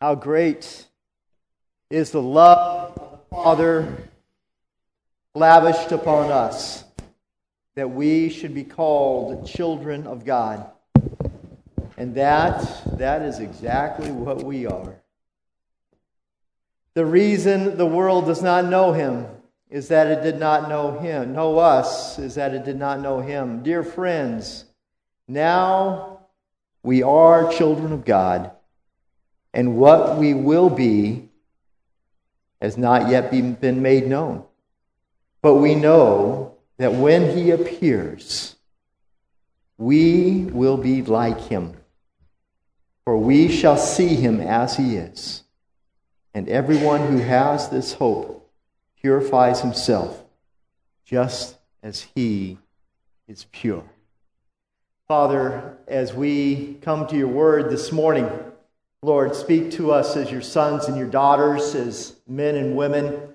How great is the love of the Father lavished upon us that we should be called children of God. And that, that is exactly what we are. The reason the world does not know him is that it did not know him. Know us is that it did not know him. Dear friends, now we are children of God, and what we will be has not yet been made known. But we know that when he appears, we will be like him, for we shall see him as he is. And everyone who has this hope purifies himself just as he is pure. Father, as we come to your word this morning, Lord, speak to us as your sons and your daughters, as men and women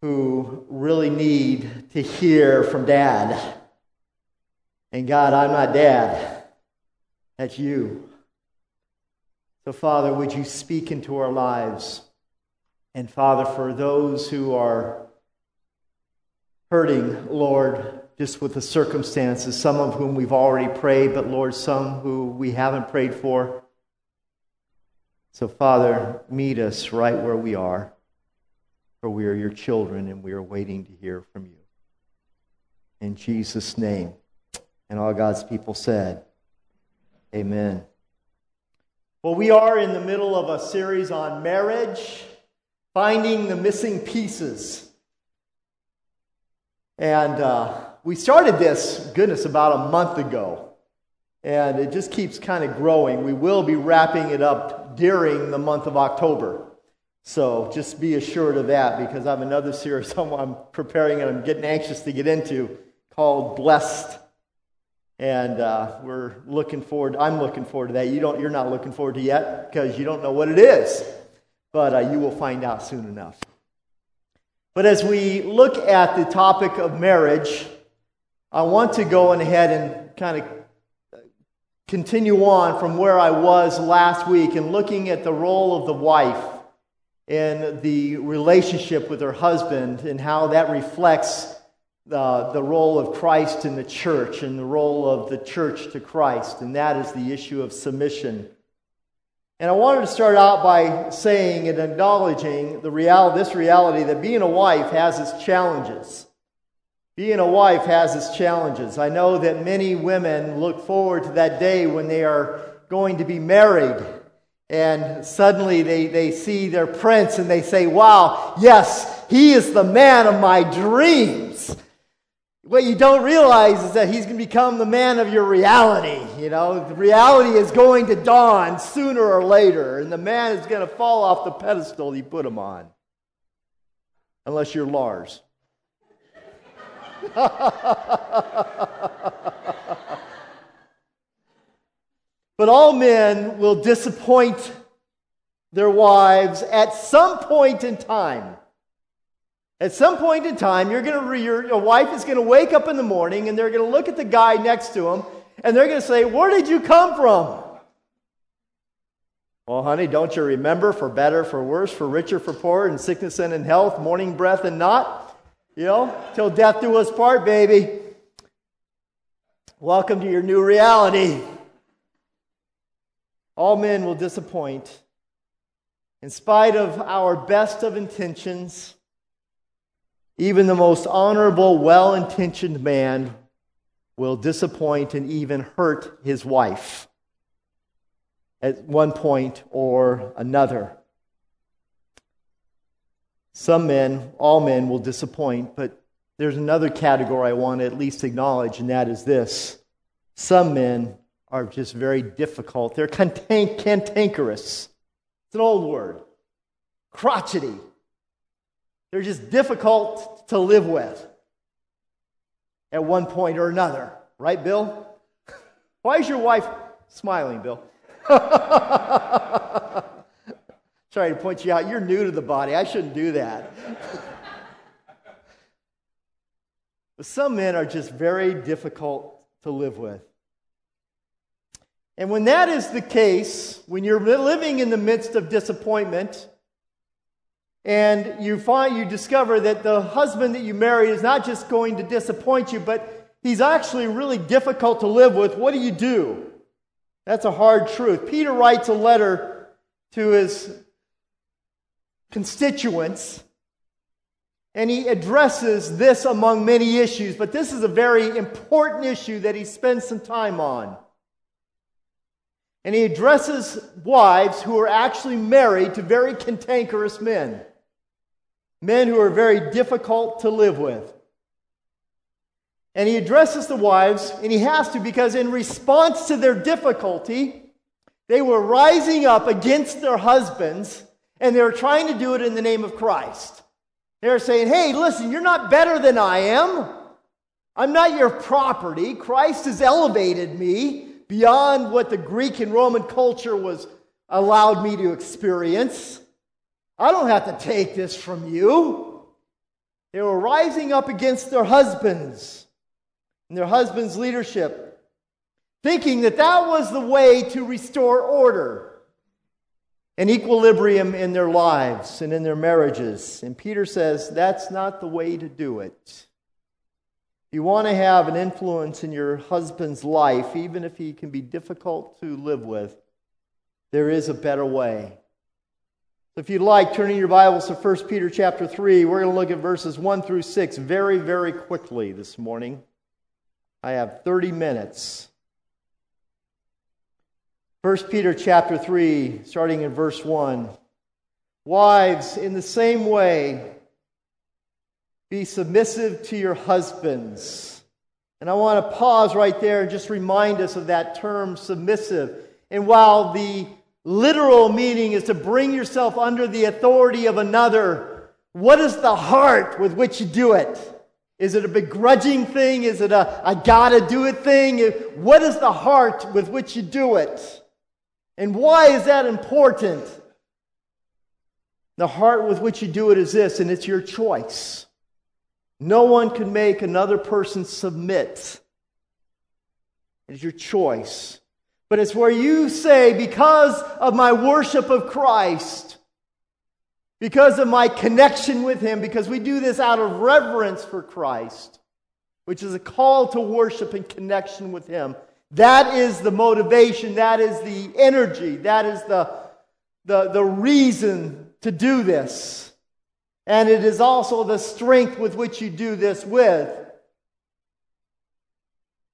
who really need to hear from dad. And God, I'm not dad. That's you. So, Father, would you speak into our lives? And, Father, for those who are hurting, Lord, just with the circumstances, some of whom we've already prayed, but, Lord, some who we haven't prayed for. So, Father, meet us right where we are, for we are your children and we are waiting to hear from you. In Jesus' name. And all God's people said, Amen. Well, we are in the middle of a series on marriage, finding the missing pieces. And uh, we started this, goodness, about a month ago. And it just keeps kind of growing. We will be wrapping it up during the month of October. So just be assured of that because I have another series I'm preparing and I'm getting anxious to get into called Blessed. And uh, we're looking forward, I'm looking forward to that. You don't, you're not looking forward to yet because you don't know what it is. But uh, you will find out soon enough. But as we look at the topic of marriage, I want to go ahead and kind of continue on from where I was last week and looking at the role of the wife in the relationship with her husband and how that reflects the, the role of Christ in the church and the role of the church to Christ, and that is the issue of submission. And I wanted to start out by saying and acknowledging the real, this reality that being a wife has its challenges. Being a wife has its challenges. I know that many women look forward to that day when they are going to be married and suddenly they, they see their prince and they say, Wow, yes, he is the man of my dreams. What you don't realize is that he's going to become the man of your reality. You know, the reality is going to dawn sooner or later, and the man is going to fall off the pedestal you put him on. Unless you're Lars. but all men will disappoint their wives at some point in time. At some point in time, you're going to, your, your wife is going to wake up in the morning and they're going to look at the guy next to him and they're going to say, Where did you come from? Well, honey, don't you remember for better, for worse, for richer, for poorer, in sickness and in health, morning breath and not? You know, till death do us part, baby. Welcome to your new reality. All men will disappoint. In spite of our best of intentions, even the most honorable, well intentioned man will disappoint and even hurt his wife at one point or another. Some men, all men, will disappoint, but there's another category I want to at least acknowledge, and that is this. Some men are just very difficult. They're cantankerous. It's an old word. Crotchety. They're just difficult to live with at one point or another. Right, Bill? Why is your wife smiling, Bill? Sorry to point you out. You're new to the body. I shouldn't do that. but some men are just very difficult to live with. And when that is the case, when you're living in the midst of disappointment, and you find you discover that the husband that you married is not just going to disappoint you, but he's actually really difficult to live with, what do you do? That's a hard truth. Peter writes a letter to his constituents, and he addresses this among many issues, but this is a very important issue that he spends some time on. And he addresses wives who are actually married to very cantankerous men, men who are very difficult to live with. And he addresses the wives, and he has to because, in response to their difficulty, they were rising up against their husbands, and they're trying to do it in the name of Christ. They're saying, Hey, listen, you're not better than I am. I'm not your property. Christ has elevated me beyond what the Greek and Roman culture was allowed me to experience. I don't have to take this from you. They were rising up against their husbands and their husbands' leadership, thinking that that was the way to restore order and equilibrium in their lives and in their marriages. And Peter says that's not the way to do it you want to have an influence in your husband's life, even if he can be difficult to live with, there is a better way. If you'd like, turning your Bibles to 1 Peter chapter 3, we're going to look at verses 1 through 6 very, very quickly this morning. I have 30 minutes. 1 Peter chapter 3, starting in verse 1. Wives, in the same way, be submissive to your husbands. And I want to pause right there and just remind us of that term submissive. And while the literal meaning is to bring yourself under the authority of another, what is the heart with which you do it? Is it a begrudging thing? Is it a I gotta do it thing? What is the heart with which you do it? And why is that important? The heart with which you do it is this, and it's your choice. No one can make another person submit. It's your choice. But it's where you say, because of my worship of Christ, because of my connection with Him, because we do this out of reverence for Christ, which is a call to worship and connection with Him. That is the motivation, that is the energy, that is the, the, the reason to do this. And it is also the strength with which you do this with.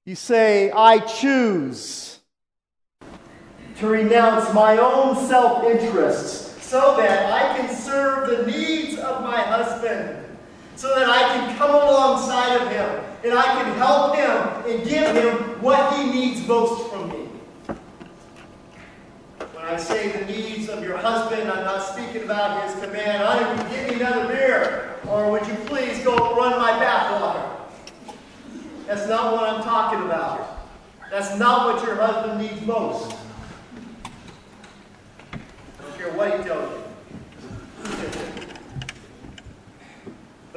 You say, I choose to renounce my own self interests so that I can serve the needs of my husband, so that I can come alongside of him and I can help him and give him what he needs most from me. When I say the needs of your husband, I'm not speaking about his command, honey, would give me another beer? Or would you please go run my bathwater? That's not what I'm talking about. That's not what your husband needs most. I don't care what he tells you.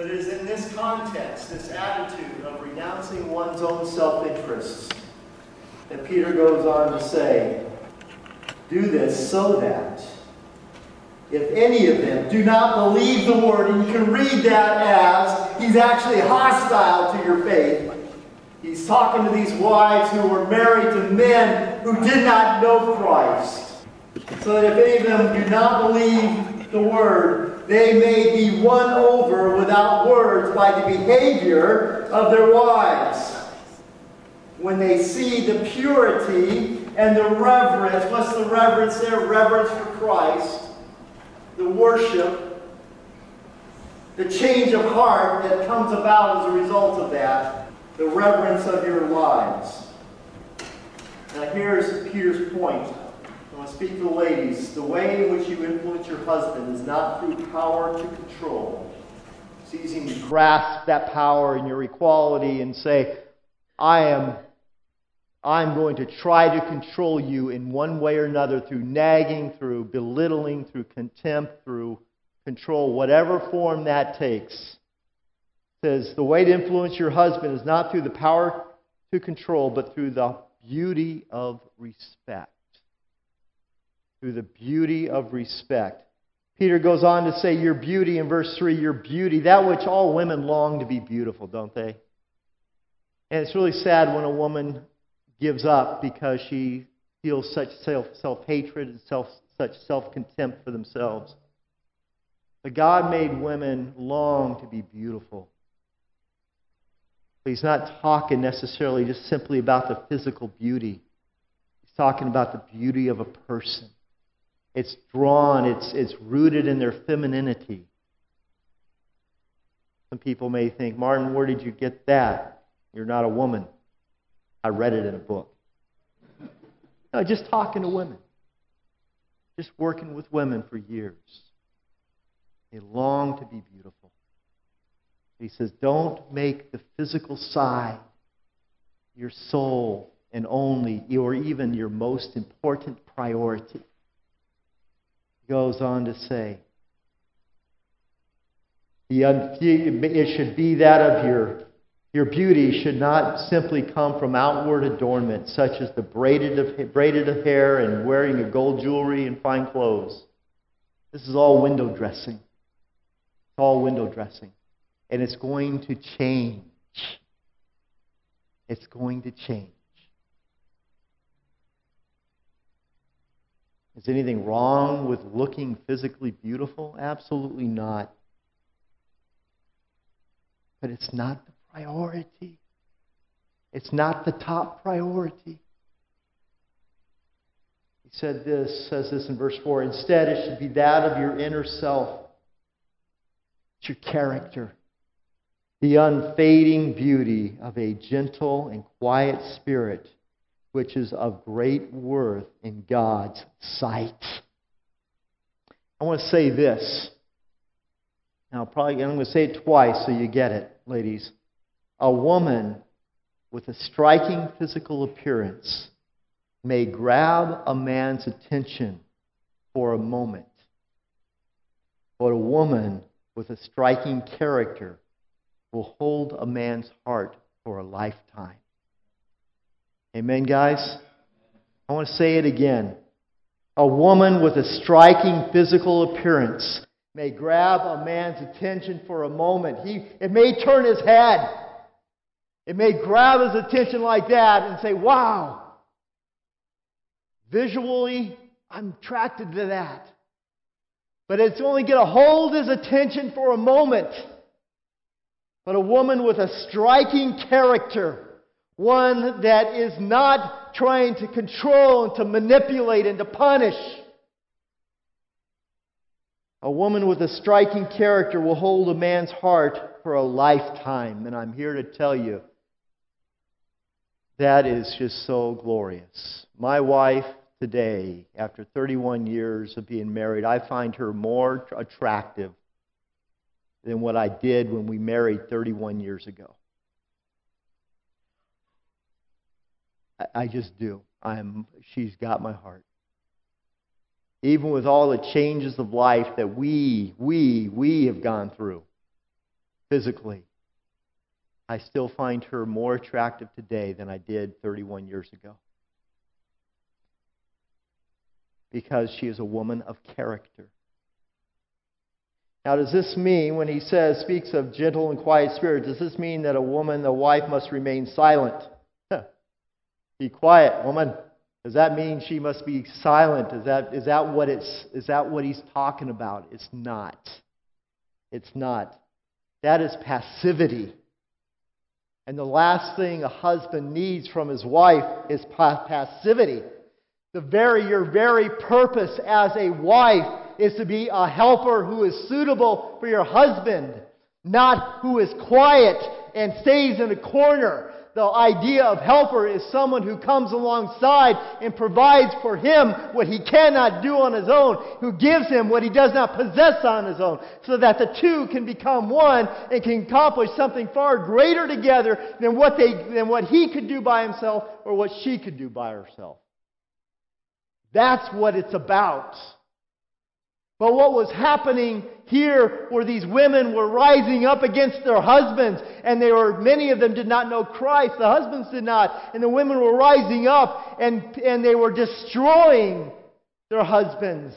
But it is in this context, this attitude of renouncing one's own self interests, that Peter goes on to say, do this so that if any of them do not believe the word, and you can read that as he's actually hostile to your faith. He's talking to these wives who were married to men who did not know Christ. So that if any of them do not believe the word, they may be won over without words by the behavior of their wives. When they see the purity and the reverence. What's the reverence there? Reverence for Christ, the worship, the change of heart that comes about as a result of that, the reverence of your lives. Now, here's Peter's point. Want to speak to the ladies. The way in which you influence your husband is not through power to control. It's easy to grasp that power and your equality and say, I am I'm going to try to control you in one way or another through nagging, through belittling, through contempt, through control, whatever form that takes. It says the way to influence your husband is not through the power to control, but through the beauty of respect. Through the beauty of respect. Peter goes on to say, Your beauty, in verse 3, your beauty, that which all women long to be beautiful, don't they? And it's really sad when a woman gives up because she feels such self hatred and self, such self contempt for themselves. But God made women long to be beautiful. But He's not talking necessarily just simply about the physical beauty, He's talking about the beauty of a person. It's drawn, it's, it's rooted in their femininity. Some people may think, Martin, where did you get that? You're not a woman. I read it in a book. No, just talking to women. Just working with women for years. They long to be beautiful. He says, don't make the physical side your sole and only, or even your most important priority. Goes on to say, it should be that of your your beauty should not simply come from outward adornment, such as the braided of, braided of hair and wearing of gold jewelry and fine clothes. This is all window dressing. It's all window dressing. And it's going to change. It's going to change. Is anything wrong with looking physically beautiful? Absolutely not. But it's not the priority. It's not the top priority. He said this, says this in verse 4. Instead, it should be that of your inner self. It's your character. The unfading beauty of a gentle and quiet spirit, which is of great worth in God's sight. I want to say this. Now, probably I'm going to say it twice so you get it, ladies a woman with a striking physical appearance may grab a man's attention for a moment, but a woman with a striking character will hold a man's heart for a lifetime. Amen, guys? I want to say it again. A woman with a striking physical appearance may grab a man's attention for a moment. He, it may turn his head. It may grab his attention like that and say, wow, visually, I'm attracted to that. But it's only going to hold his attention for a moment. But a woman with a striking character, one that is not trying to control and to manipulate and to punish. A woman with a striking character will hold a man's heart for a lifetime. And I'm here to tell you that is just so glorious. My wife today, after 31 years of being married, I find her more attractive than what I did when we married 31 years ago. I just do. I'm, she's got my heart. Even with all the changes of life that we, we, we have gone through physically, I still find her more attractive today than I did 31 years ago. Because she is a woman of character. Now, does this mean, when he says, speaks of gentle and quiet spirit, does this mean that a woman, a wife, must remain silent? Be quiet, woman. Does that mean she must be silent? Is that, is, that what it's, is that what he's talking about? It's not. It's not. That is passivity. And the last thing a husband needs from his wife is passivity. The very, your very purpose as a wife is to be a helper who is suitable for your husband, not who is quiet and stays in a corner the idea of helper is someone who comes alongside and provides for him what he cannot do on his own, who gives him what he does not possess on his own, so that the two can become one and can accomplish something far greater together than what, they, than what he could do by himself or what she could do by herself. That's what it's about. But what was happening here where these women were rising up against their husbands, and they were, many of them did not know Christ. The husbands did not. And the women were rising up and, and they were destroying their husbands.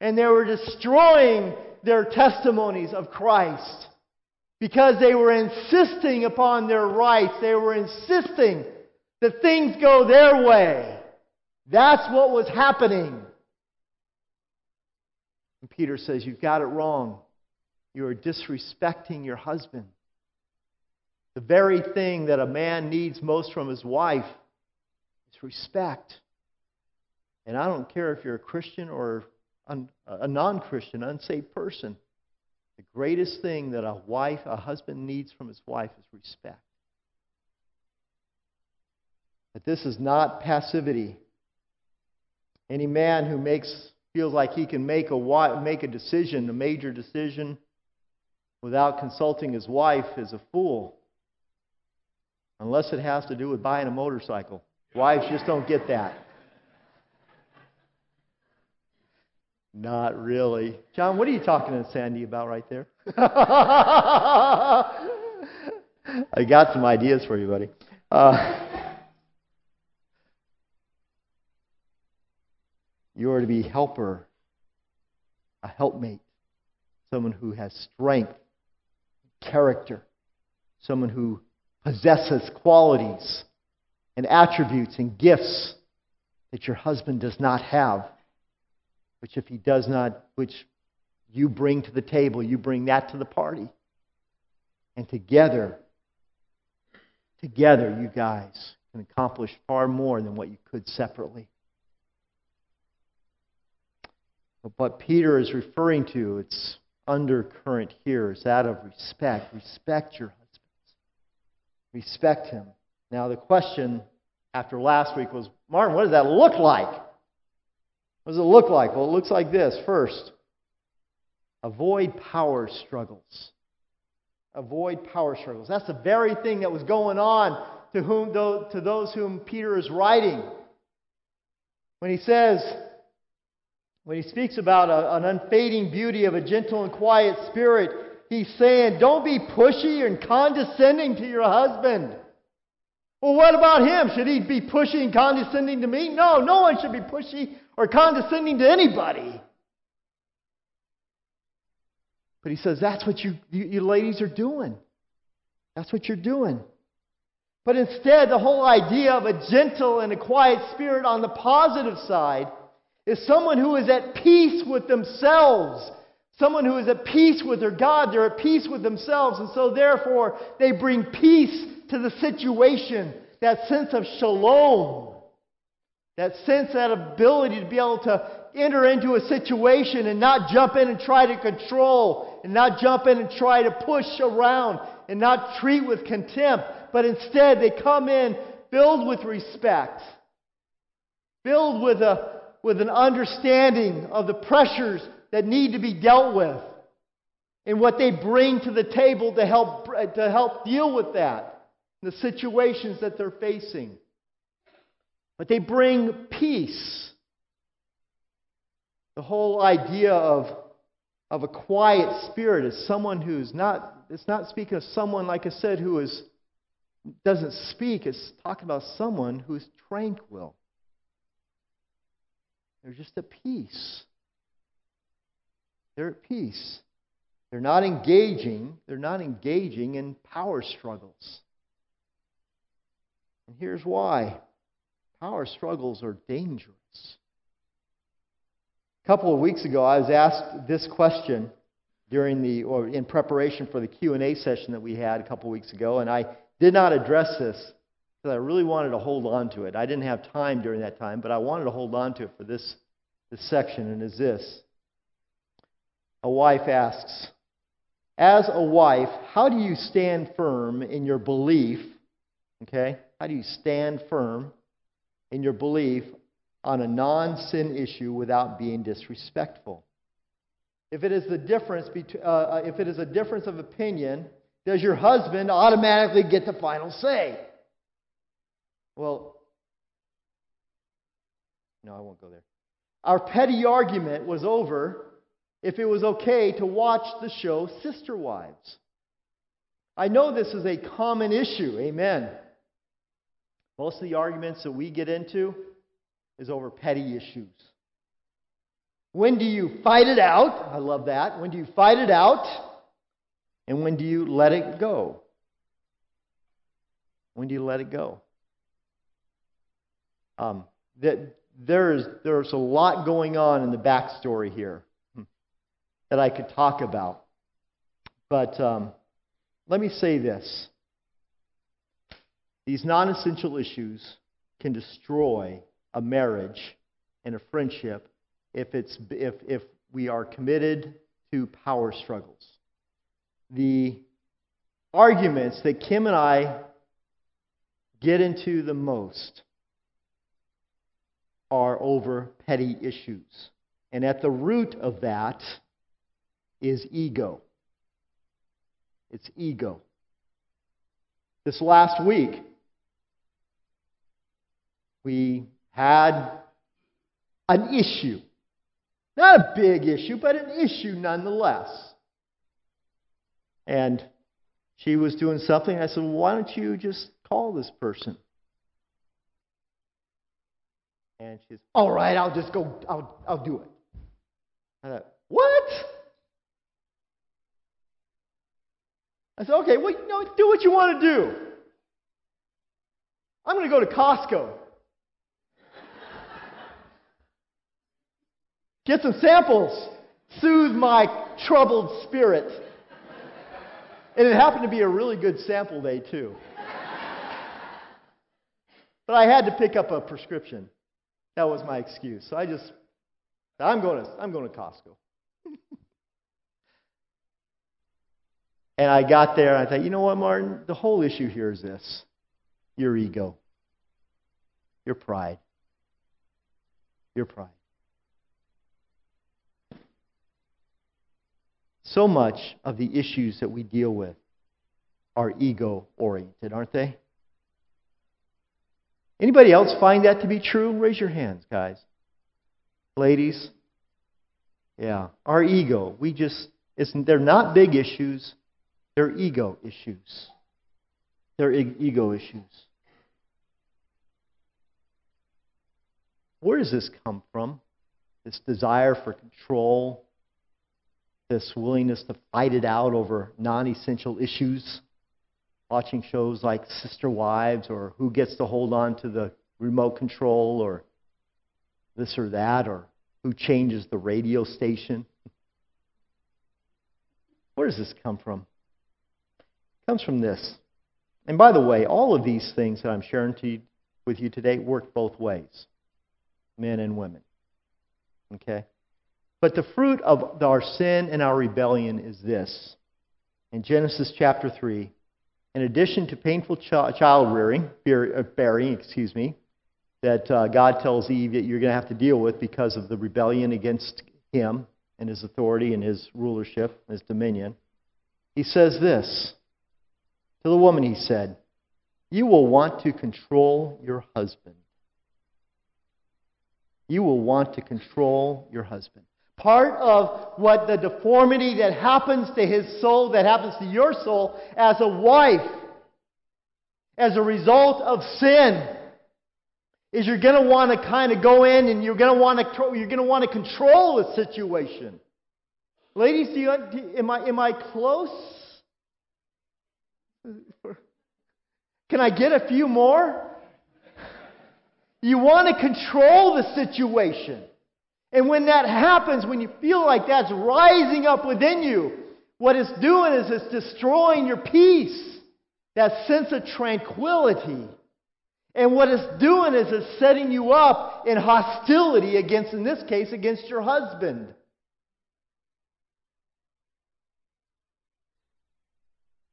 And they were destroying their testimonies of Christ. Because they were insisting upon their rights. They were insisting that things go their way. That's what was happening. And Peter says, You've got it wrong. You are disrespecting your husband. The very thing that a man needs most from his wife is respect. And I don't care if you're a Christian or a non Christian, unsaved person. The greatest thing that a wife, a husband needs from his wife is respect. But this is not passivity. Any man who makes feels like he can make a make a decision, a major decision, without consulting his wife is a fool. Unless it has to do with buying a motorcycle. Wives just don't get that. Not really. John, what are you talking to Sandy about right there? I got some ideas for you, buddy. Uh, You are to be helper, a helpmate, someone who has strength, character, someone who possesses qualities and attributes and gifts that your husband does not have, which if he does not, which you bring to the table, you bring that to the party. And together, together, you guys can accomplish far more than what you could separately. But what Peter is referring to, its undercurrent here, is that of respect. Respect your husbands. Respect him. Now, the question after last week was Martin, what does that look like? What does it look like? Well, it looks like this. First, avoid power struggles. Avoid power struggles. That's the very thing that was going on to, whom, to those whom Peter is writing. When he says, when he speaks about a, an unfading beauty of a gentle and quiet spirit, he's saying, don't be pushy and condescending to your husband. Well, what about him? Should he be pushy and condescending to me? No, no one should be pushy or condescending to anybody. But he says, that's what you, you, you ladies are doing. That's what you're doing. But instead, the whole idea of a gentle and a quiet spirit on the positive side is someone who is at peace with themselves. Someone who is at peace with their God. They're at peace with themselves. And so, therefore, they bring peace to the situation. That sense of shalom. That sense, that ability to be able to enter into a situation and not jump in and try to control, and not jump in and try to push around, and not treat with contempt, but instead they come in filled with respect, filled with a, with an understanding of the pressures that need to be dealt with and what they bring to the table to help, to help deal with that, the situations that they're facing. But they bring peace. The whole idea of, of a quiet spirit is someone who's not, it's not speaking of someone, like I said, who is, doesn't speak. It's talking about someone who is tranquil. They're just at peace. They're at peace. They're not engaging, they're not engaging in power struggles. And here's why. Power struggles are dangerous. A couple of weeks ago I was asked this question during the or in preparation for the Q&A session that we had a couple of weeks ago and I did not address this because I really wanted to hold on to it. I didn't have time during that time, but I wanted to hold on to it for this, this section, and is this. A wife asks, As a wife, how do you stand firm in your belief? Okay? How do you stand firm in your belief on a non sin issue without being disrespectful? If it is the difference between, uh, uh, if it is a difference of opinion, does your husband automatically get the final say? Well, no, I won't go there. Our petty argument was over if it was okay to watch the show Sister Wives. I know this is a common issue, amen. Most of the arguments that we get into is over petty issues. When do you fight it out? I love that. When do you fight it out? And when do you let it go? When do you let it go? Um, that there's there's a lot going on in the backstory here that I could talk about, but um, let me say this: these non-essential issues can destroy a marriage and a friendship if it's if if we are committed to power struggles. The arguments that Kim and I get into the most are over petty issues. And at the root of that is ego. It's ego. This last week, we had an issue. Not a big issue, but an issue nonetheless. And she was doing something. I said, well, why don't you just call this person? And she's, all right, I'll just go, I'll, I'll do it. I thought, what? I said, okay, well, you know, do what you want to do. I'm going to go to Costco. Get some samples. Soothe my troubled spirit. And it happened to be a really good sample day, too. But I had to pick up a prescription. That was my excuse. So I just, I'm going to, I'm going to Costco. and I got there and I thought, you know what, Martin? The whole issue here is this your ego, your pride. Your pride. So much of the issues that we deal with are ego oriented, aren't they? Anybody else find that to be true? Raise your hands, guys. Ladies. Yeah, our ego. We just it's they're not big issues. They're ego issues. They're ego issues. Where does this come from? This desire for control, this willingness to fight it out over non essential issues, watching shows like Sister Wives or who gets to hold on to the remote control or this or that or who changes the radio station. Where does this come from? It comes from this. And by the way, all of these things that I'm sharing you, with you today work both ways men and women. Okay? But the fruit of our sin and our rebellion is this. In Genesis chapter 3, in addition to painful child rearing, uh, bearing, excuse me, that uh, God tells Eve that you're going to have to deal with because of the rebellion against him and his authority and his rulership, his dominion, he says this to the woman, he said, You will want to control your husband. You will want to control your husband. Part of what the deformity that happens to his soul, that happens to your soul as a wife, as a result of sin, is you're going to want to kind of go in and you're going to want to you're going to want to control the situation. Ladies, do you, am I am I close? Can I get a few more? You want to control the situation. And when that happens, when you feel like that's rising up within you, what it's doing is it's destroying your peace, that sense of tranquility. And what it's doing is it's setting you up in hostility against, in this case, against your husband.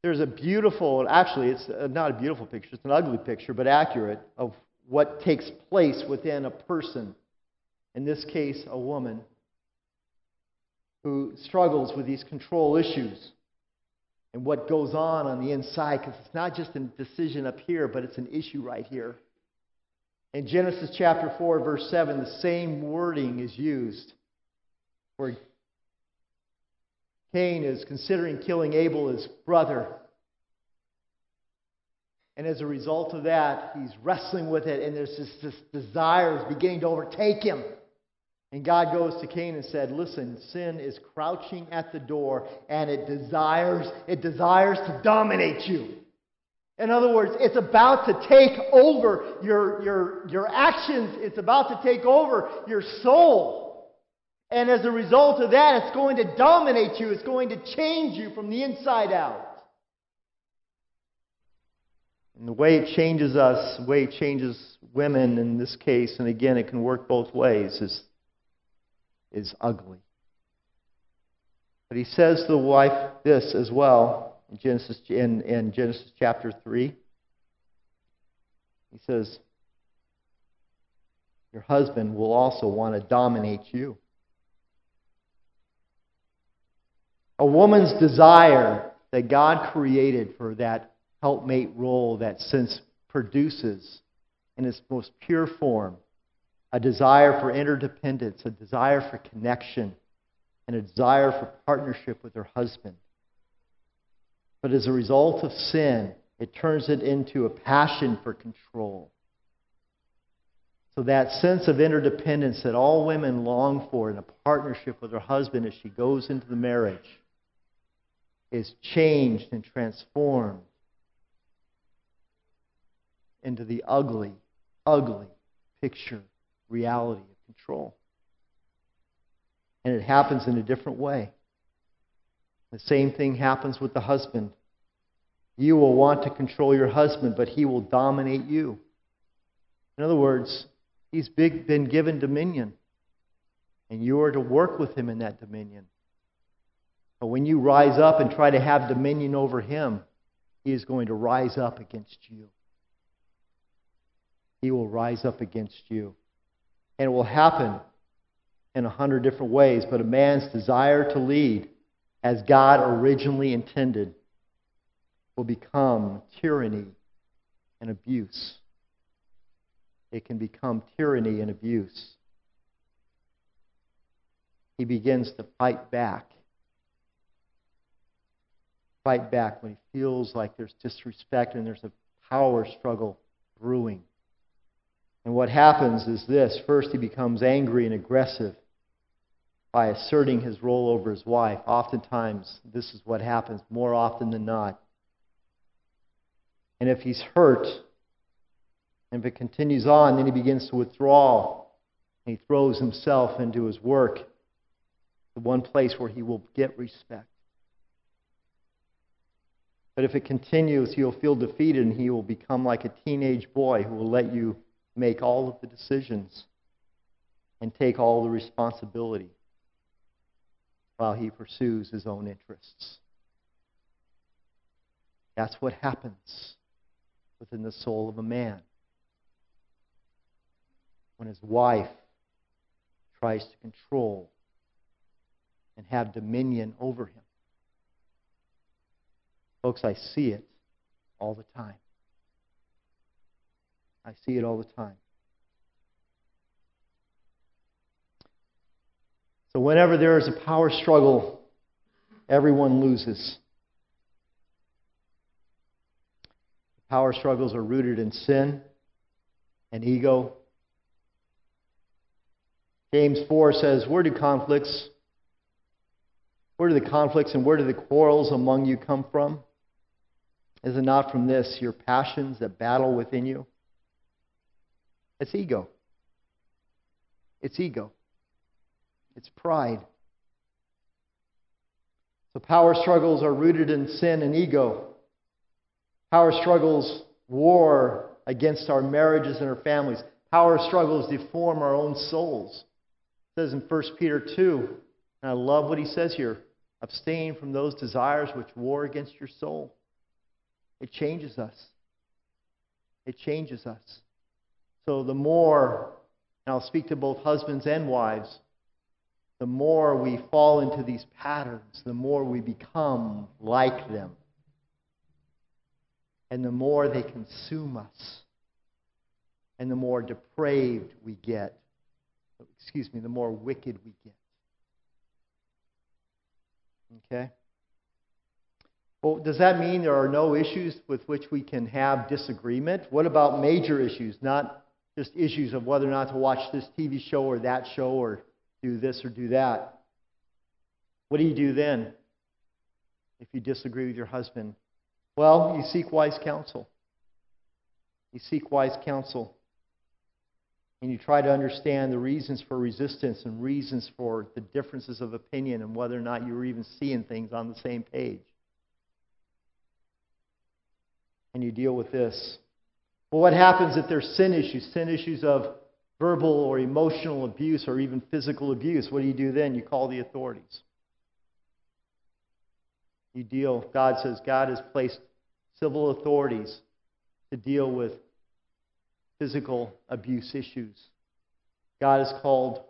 There's a beautiful, actually, it's uh, not a beautiful picture, it's an ugly picture, but accurate, of what takes place within a person in this case, a woman who struggles with these control issues and what goes on on the inside, because it's not just a decision up here, but it's an issue right here. In Genesis chapter 4, verse 7, the same wording is used where Cain is considering killing Abel, his brother. And as a result of that, he's wrestling with it, and there's this, this desire is beginning to overtake him. And God goes to Cain and said, Listen, sin is crouching at the door, and it desires, it desires to dominate you. In other words, it's about to take over your, your, your actions. It's about to take over your soul. And as a result of that, it's going to dominate you. It's going to change you from the inside out. And the way it changes us, the way it changes women in this case, and again, it can work both ways, is, is ugly. But he says to the wife this as well in Genesis, in, in Genesis chapter 3. He says, Your husband will also want to dominate you. A woman's desire that God created for that helpmate role that sense produces in its most pure form a desire for interdependence, a desire for connection, and a desire for partnership with her husband. But as a result of sin, it turns it into a passion for control. So, that sense of interdependence that all women long for in a partnership with her husband as she goes into the marriage is changed and transformed into the ugly, ugly picture, reality of control. And it happens in a different way. The same thing happens with the husband. You will want to control your husband, but he will dominate you. In other words, he's big, been given dominion, and you are to work with him in that dominion. But when you rise up and try to have dominion over him, he is going to rise up against you he will rise up against you. And it will happen in a hundred different ways, but a man's desire to lead, as God originally intended, will become tyranny and abuse. It can become tyranny and abuse. He begins to fight back. Fight back when he feels like there's disrespect and there's a power struggle brewing. And what happens is this first, he becomes angry and aggressive by asserting his role over his wife. Oftentimes, this is what happens, more often than not. And if he's hurt, and if it continues on, then he begins to withdraw. He throws himself into his work, the one place where he will get respect. But if it continues, he'll feel defeated and he will become like a teenage boy who will let you make all of the decisions and take all the responsibility while he pursues his own interests. That's what happens within the soul of a man when his wife tries to control and have dominion over him. Folks, I see it all the time. I see it all the time. So, whenever there is a power struggle, everyone loses. Power struggles are rooted in sin and ego. James 4 says, Where do conflicts, where do the conflicts and where do the quarrels among you come from? Is it not from this, your passions that battle within you? It's ego. It's ego. It's pride. So power struggles are rooted in sin and ego. Power struggles war against our marriages and our families. Power struggles deform our own souls. It says in 1 Peter 2, and I love what he says here abstain from those desires which war against your soul. It changes us. It changes us. So the more, and I'll speak to both husbands and wives, the more we fall into these patterns, the more we become like them. And the more they consume us. And the more depraved we get. Excuse me, the more wicked we get. Okay? Well, does that mean there are no issues with which we can have disagreement? What about major issues, not just issues of whether or not to watch this TV show or that show or do this or do that? What do you do then if you disagree with your husband? Well, you seek wise counsel. You seek wise counsel. And you try to understand the reasons for resistance and reasons for the differences of opinion and whether or not you're even seeing things on the same page. And you deal with this. Well, what happens if there's sin issues, sin issues of verbal or emotional abuse or even physical abuse? What do you do then? You call the authorities. You deal, God says God has placed civil authorities to deal with physical abuse issues. God has called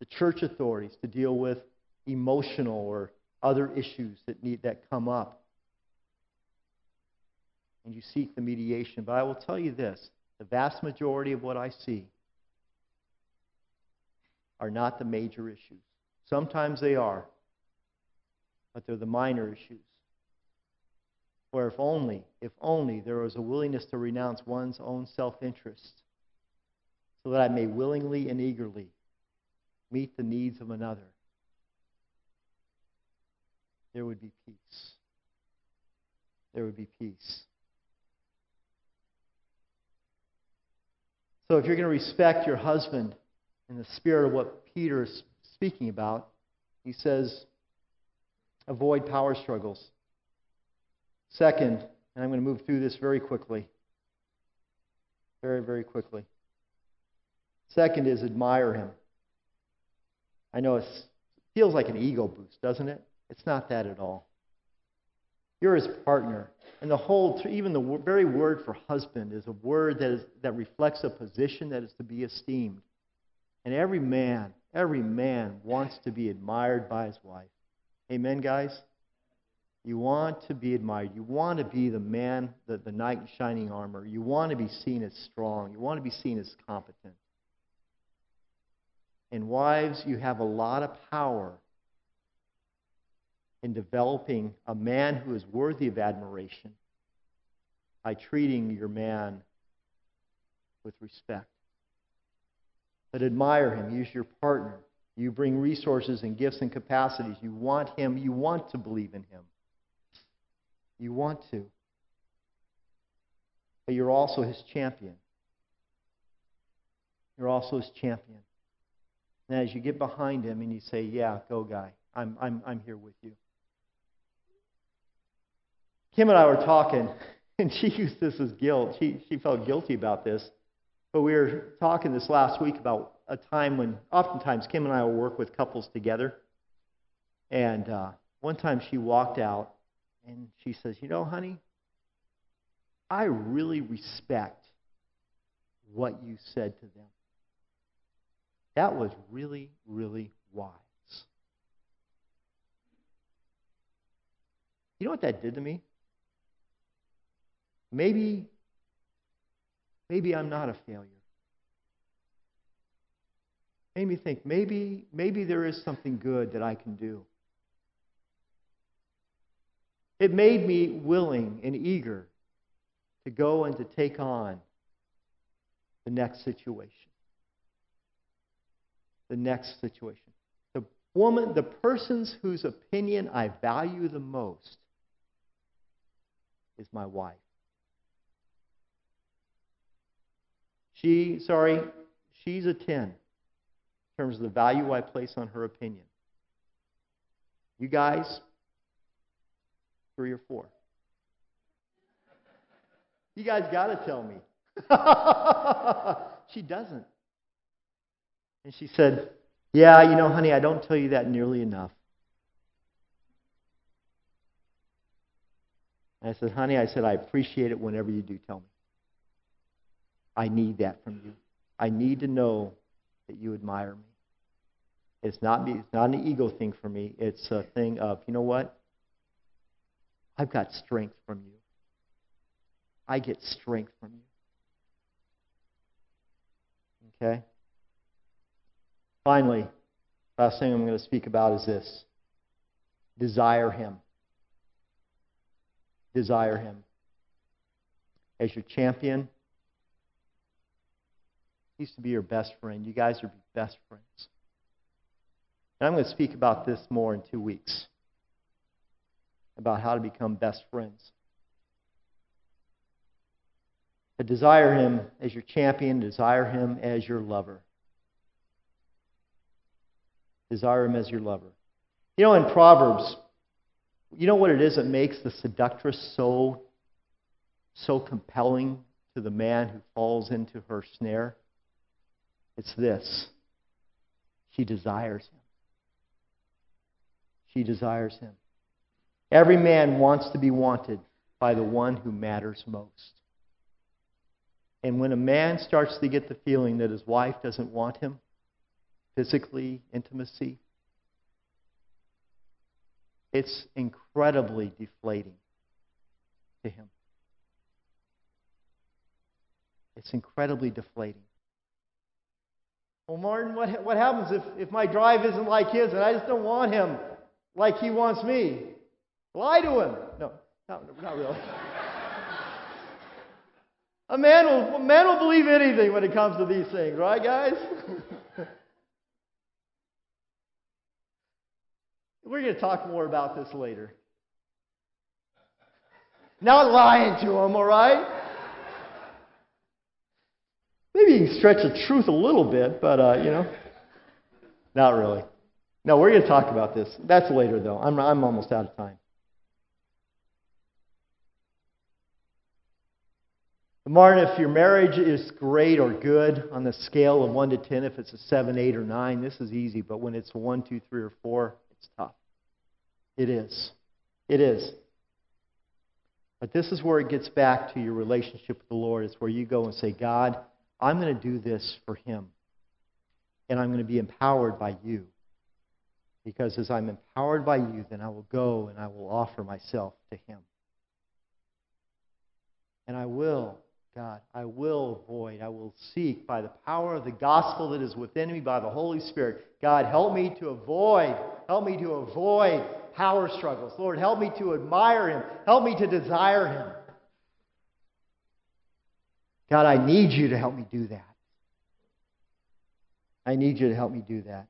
the church authorities to deal with emotional or other issues that need that come up. And you seek the mediation. But I will tell you this, the vast majority of what I see are not the major issues. Sometimes they are, but they're the minor issues. Where if only, if only there was a willingness to renounce one's own self interest so that I may willingly and eagerly meet the needs of another, there would be peace. There would be peace. So if you're going to respect your husband in the spirit of what Peter is speaking about, he says, avoid power struggles. Second, and I'm going to move through this very quickly. Very, very quickly. Second is admire him. I know it feels like an ego boost, doesn't it? It's not that at all. You're his partner. And the whole, even the very word for husband is a word that, is, that reflects a position that is to be esteemed. And every man, every man wants to be admired by his wife. Amen, guys? You want to be admired. You want to be the man, the, the knight in shining armor. You want to be seen as strong. You want to be seen as competent. And wives, you have a lot of power in developing a man who is worthy of admiration by treating your man with respect. But admire him. Use your partner. You bring resources and gifts and capacities. You want him. You want to believe in him. You want to. But you're also his champion. You're also his champion. And as you get behind him and you say, Yeah, go, guy, I'm, I'm, I'm here with you. Kim and I were talking, and she used this as guilt. She, she felt guilty about this. But we were talking this last week about a time when, oftentimes, Kim and I will work with couples together. And uh, one time she walked out and she says, You know, honey, I really respect what you said to them. That was really, really wise. You know what that did to me? Maybe, maybe I'm not a failure. Made me think maybe, maybe there is something good that I can do. It made me willing and eager to go and to take on the next situation. The next situation. The woman, the persons whose opinion I value the most is my wife. She, sorry, she's a 10 in terms of the value I place on her opinion. You guys, three or four. You guys got to tell me. she doesn't. And she said, Yeah, you know, honey, I don't tell you that nearly enough. And I said, Honey, I said, I appreciate it whenever you do tell me. I need that from you. I need to know that you admire me. It's not, it's not an ego thing for me. It's a thing of, you know what? I've got strength from you. I get strength from you. Okay? Finally, last thing I'm going to speak about is this Desire Him. Desire Him. As your champion, he used to be your best friend. You guys are best friends. And I'm going to speak about this more in two weeks about how to become best friends. To desire him as your champion, desire him as your lover. Desire him as your lover. You know, in Proverbs, you know what it is that makes the seductress so, so compelling to the man who falls into her snare? It's this she desires him. She desires him. Every man wants to be wanted by the one who matters most. And when a man starts to get the feeling that his wife doesn't want him, physically, intimacy, it's incredibly deflating to him. It's incredibly deflating. Well, Martin, what, what happens if, if my drive isn't like his and I just don't want him like he wants me? Lie to him. No, not, not really. a, man will, a man will believe anything when it comes to these things, right, guys? We're going to talk more about this later. Not lying to him, all right? Maybe you can stretch the truth a little bit, but, uh, you know, not really. No, we're going to talk about this. That's later, though. I'm, I'm almost out of time. Martin, if your marriage is great or good on the scale of 1 to 10, if it's a 7, 8, or 9, this is easy. But when it's a 1, 2, 3, or 4, it's tough. It is. It is. But this is where it gets back to your relationship with the Lord. It's where you go and say, God, I'm going to do this for Him. And I'm going to be empowered by you. Because as I'm empowered by you, then I will go and I will offer myself to Him. And I will God, I will avoid, I will seek by the power of the gospel that is within me by the Holy Spirit. God, help me to avoid, help me to avoid power struggles. Lord, help me to admire Him, help me to desire Him. God, I need you to help me do that. I need you to help me do that.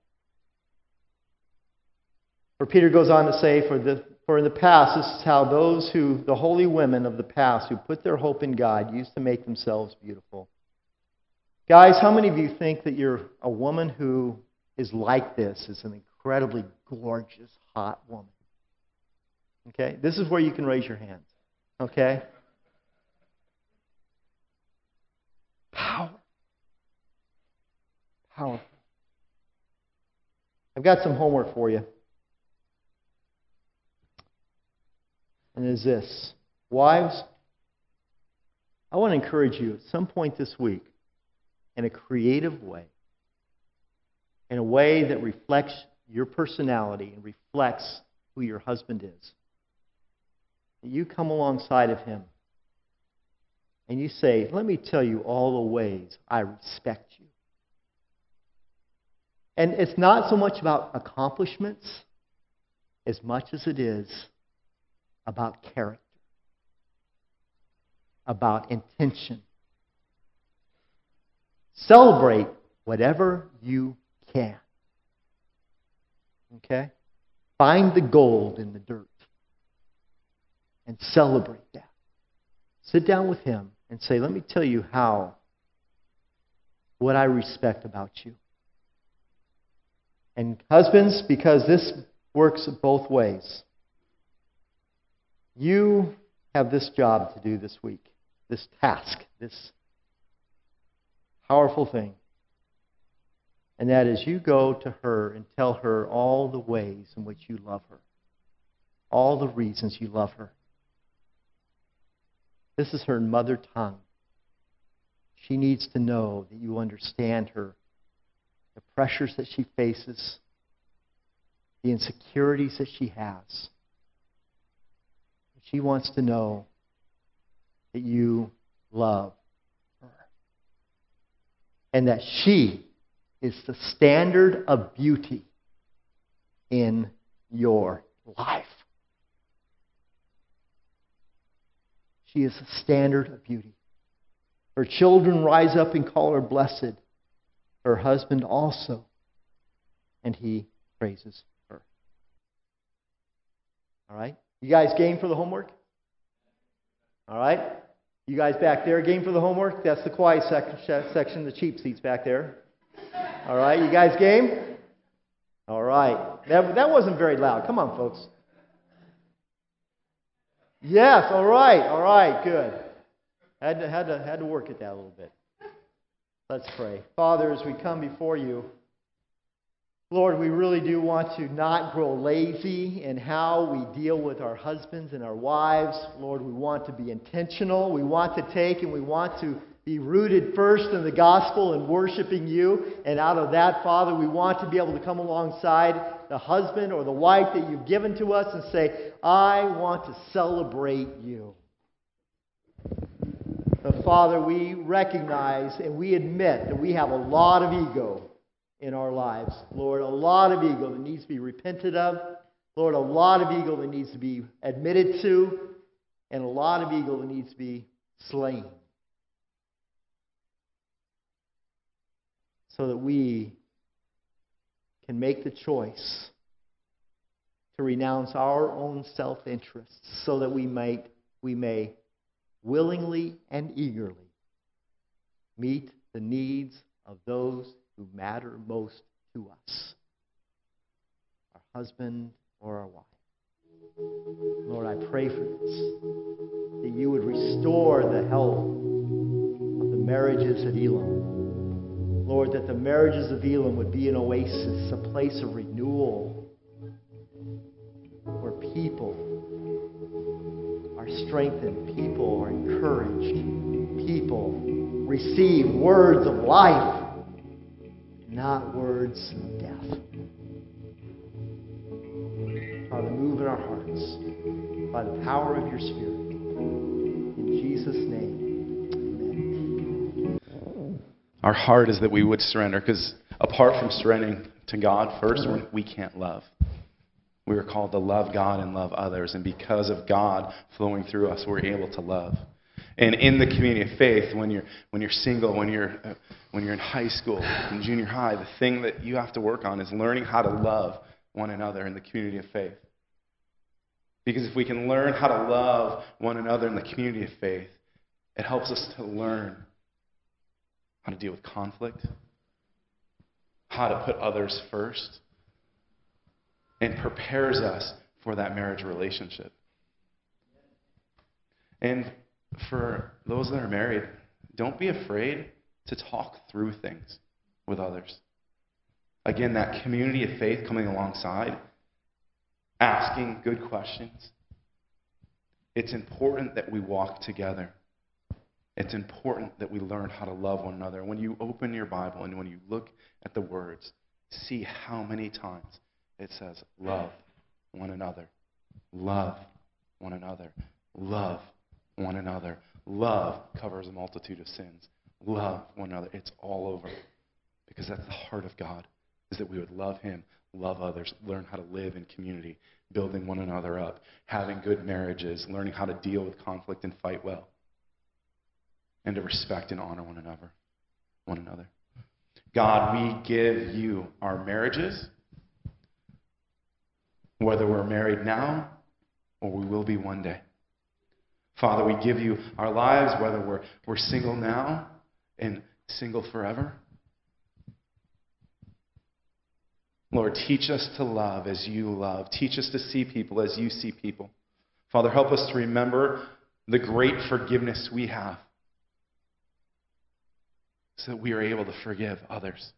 For Peter goes on to say, for the for in the past, this is how those who, the holy women of the past, who put their hope in God, used to make themselves beautiful. Guys, how many of you think that you're a woman who is like this, is an incredibly gorgeous, hot woman? Okay? This is where you can raise your hands. Okay? Power. Powerful. I've got some homework for you. and it is this Wives, I want to encourage you at some point this week, in a creative way, in a way that reflects your personality and reflects who your husband is, that you come alongside of him and you say, Let me tell you all the ways I respect you. And it's not so much about accomplishments as much as it is about character, about intention. Celebrate whatever you can. Okay? Find the gold in the dirt and celebrate that. Sit down with him and say, Let me tell you how, what I respect about you. And husbands, because this works both ways. You have this job to do this week, this task, this powerful thing. And that is you go to her and tell her all the ways in which you love her, all the reasons you love her. This is her mother tongue. She needs to know that you understand her, pressures that she faces, the insecurities that she has. She wants to know that you love her. And that she is the standard of beauty in your life. She is a standard of beauty. Her children rise up and call her blessed. Her husband also. And he praises her. All right? You guys game for the homework? All right? You guys back there game for the homework? That's the quiet sec- section, the cheap seats back there. All right? You guys game? All right. That, that wasn't very loud. Come on, folks. Yes, all right, all right, good. Had to, had to, had to work at that a little bit. Let's pray. Father, as we come before you, Lord, we really do want to not grow lazy in how we deal with our husbands and our wives. Lord, we want to be intentional. We want to take and we want to be rooted first in the gospel and worshiping you. And out of that, Father, we want to be able to come alongside the husband or the wife that you've given to us and say, I want to celebrate you. But Father, we recognize and we admit that we have a lot of ego in our lives. Lord, a lot of ego that needs to be repented of. Lord, a lot of ego that needs to be admitted to, and a lot of ego that needs to be slain. so that we can make the choice to renounce our own self interests so that we might we may willingly and eagerly meet the needs of those who matter most to us our husband or our wife. Lord, I pray for this, that you would restore the health of the marriages at Elam. Lord, that the marriages of Elam would be an oasis, a place of renewal, where people are strengthened, people are encouraged, people receive words of life, not words of death. Father, move in our hearts by the power of your Spirit. In Jesus' name. Our heart is that we would surrender because apart from surrendering to God first, mm-hmm. we can't love. We are called to love God and love others. And because of God flowing through us, we're able to love. And in the community of faith, when you're, when you're single, when you're, uh, when you're in high school, in junior high, the thing that you have to work on is learning how to love one another in the community of faith. Because if we can learn how to love one another in the community of faith, it helps us to learn how to deal with conflict, how to put others first, and prepares us for that marriage relationship. And for those that are married, don't be afraid to talk through things with others. Again, that community of faith coming alongside, asking good questions. It's important that we walk together. It's important that we learn how to love one another. When you open your Bible and when you look at the words, see how many times it says, love one another, love one another, love one another. Love covers a multitude of sins. Love one another. It's all over. Because that's the heart of God, is that we would love Him, love others, learn how to live in community, building one another up, having good marriages, learning how to deal with conflict and fight well and to respect and honor one another. One another. God, we give you our marriages, whether we're married now or we will be one day. Father, we give you our lives, whether we're, we're single now and single forever. Lord, teach us to love as you love. Teach us to see people as you see people. Father, help us to remember the great forgiveness we have so that we are able to forgive others.